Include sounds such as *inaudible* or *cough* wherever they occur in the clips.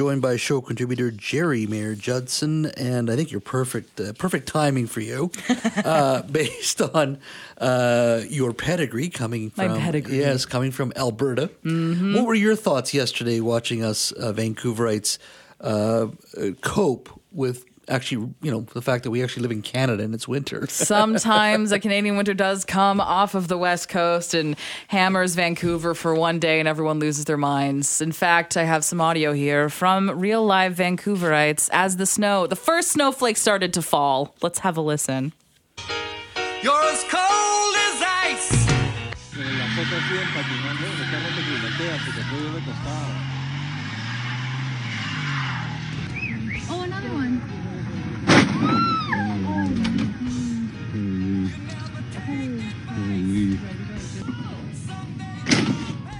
joined by show contributor Geri Mayer-Judson, and I think you're perfect, uh, perfect timing for you, *laughs* uh, based on uh, your pedigree coming My from pedigree. yes, coming from Alberta. Mm-hmm. What were your thoughts yesterday watching us uh, Vancouverites uh, uh, cope with actually, you know, the fact that we actually live in Canada and it's winter? *laughs* Sometimes a Canadian winter does come off of the West Coast and hammers Vancouver for one day and everyone loses their minds. In fact, I have some audio here from real live Vancouverites as the snow, the first snowflake started to fall. Let's have a listen. You're as cold as ice.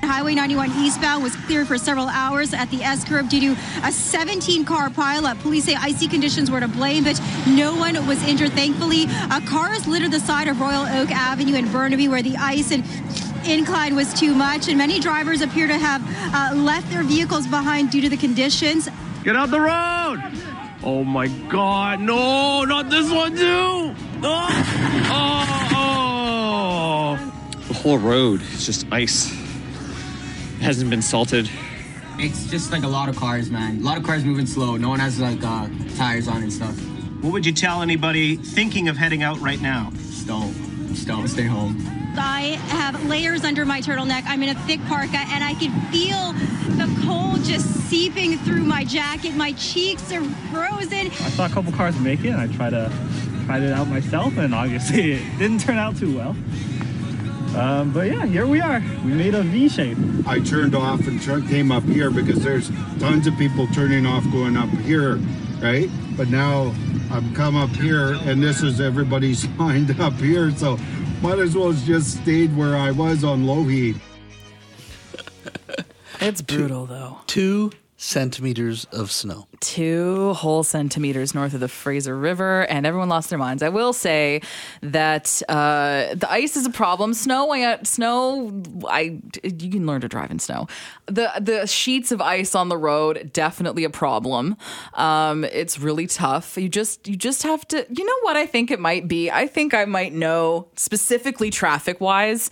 Highway 91 eastbound was cleared for several hours at the S curve due to a 17 car pileup. Police say icy conditions were to blame, but no one was injured. Thankfully, uh, cars littered the side of Royal Oak Avenue in Burnaby where the ice and incline was too much, and many drivers appear to have uh, left their vehicles behind due to the conditions. Get out the road! Oh my god, no, not this one too! Oh, oh, whole road is just ice. It hasn't been salted. It's just like a lot of cars, man. A lot of cars moving slow. No one has like uh, tires on and stuff. What would you tell anybody thinking of heading out right now? Just don't, just don't stay home. I have layers under my turtleneck. I'm in a thick parka, and I can feel the cold just seeping through my jacket. My cheeks are frozen. I saw a couple cars make it, and I tried to tried it out myself, and obviously *laughs* it didn't turn out too well. Um, but yeah, here we are. We made a V shape. I turned off and tr- came up here because there's tons of people turning off going up here, right? But now I've come up here and this is everybody's *laughs* lined up here, so might as well have just stayed where I was on low heat. It's brutal though. Two centimeters of snow. two whole centimeters north of the Fraser River, and everyone lost their minds. I will say that uh, the ice is a problem. Snow, I, snow, I you can learn to drive in snow. The the sheets of ice on the road definitely a problem. Um, it's really tough. You just you just have to. You know what I think it might be? I think I might know specifically traffic wise.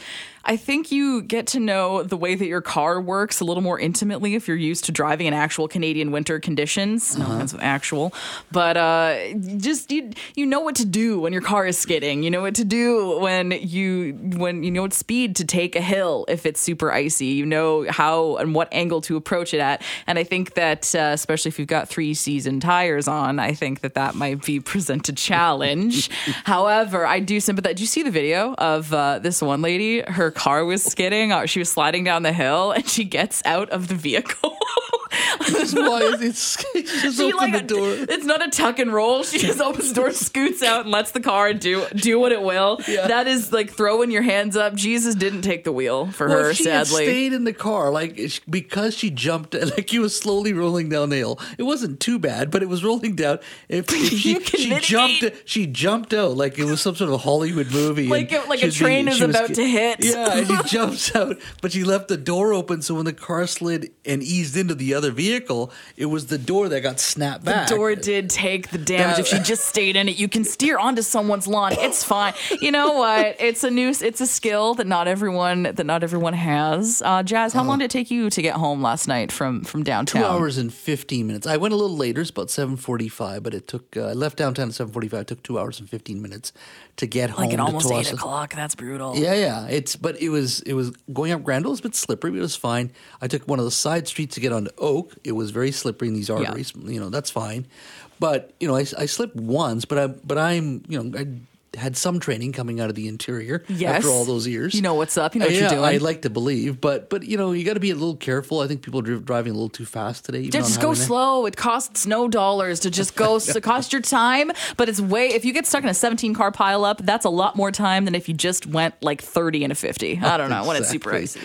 I think you get to know the way that your car works a little more intimately if you're used to driving in actual Canadian winter conditions. No offense with actual, but uh, just you you know what to do when your car is skidding. You know what to do when you when you know what speed to take a hill if it's super icy. You know how and what angle to approach it at. And I think that uh, especially if you've got three season tires on, I think that that might be *laughs* present a challenge. *laughs* However, I do sympathize. Did you see the video of uh, this one lady? Her car was skidding. Uh, She was sliding down the hill, and she gets out of the vehicle. *laughs* Why is it? Just She, like, the door. It's not a tuck and roll. She just opens the door, scoots out, and lets the car do do what it will. That is like throwing your hands up. Jesus didn't take the wheel for Well, her, she sadly. stayed in the car, like because she jumped, *laughs* like he was slowly rolling down the hill. It wasn't too bad, but it was rolling down. If, *laughs* if she, she jumped, she jumped out like it was some sort of Hollywood movie. Like it- like a train being- is she was about to hit. Yeah, and she *laughs* jumps out, but she left the door open. So when the car slid and eased into the other vehicle, it was the door that got snapped the back. The door did take the damage. That- if she just stayed in it, you can steer onto someone's lawn. It's fine. You know what? It's a new. It's a skill that not everyone that not everyone has. Uh, Jazz, how long did it take you to get home last night from from downtown? Two hours and fifteen minutes. I went a little later. It's about seven forty-five, but it took. Uh, I left downtown at seven forty-five. It took two hours and fifteen minutes to get home. Like at almost eight o'clock. That's brutal. Yeah, yeah. It's but it was it was going up Granville was a bit slippery, but it was fine. I took one of the side streets to get onto Oak. It was very slippery in these arteries. You know, that's fine. But you know, I, I slipped once, but I but I'm you know I had some training coming out of the interior Yes. after all those years. You know what's up. You know what yeah, you're doing. I like to believe, but but you know you got to be a little careful. I think people are driving a little too fast today. Just go slow. It costs no dollars to just go. It *laughs* costs your time, but it's way. If you get stuck in a 17 car pileup, that's a lot more time than if you just went like 30 and a 50. I don't know when it's super icy.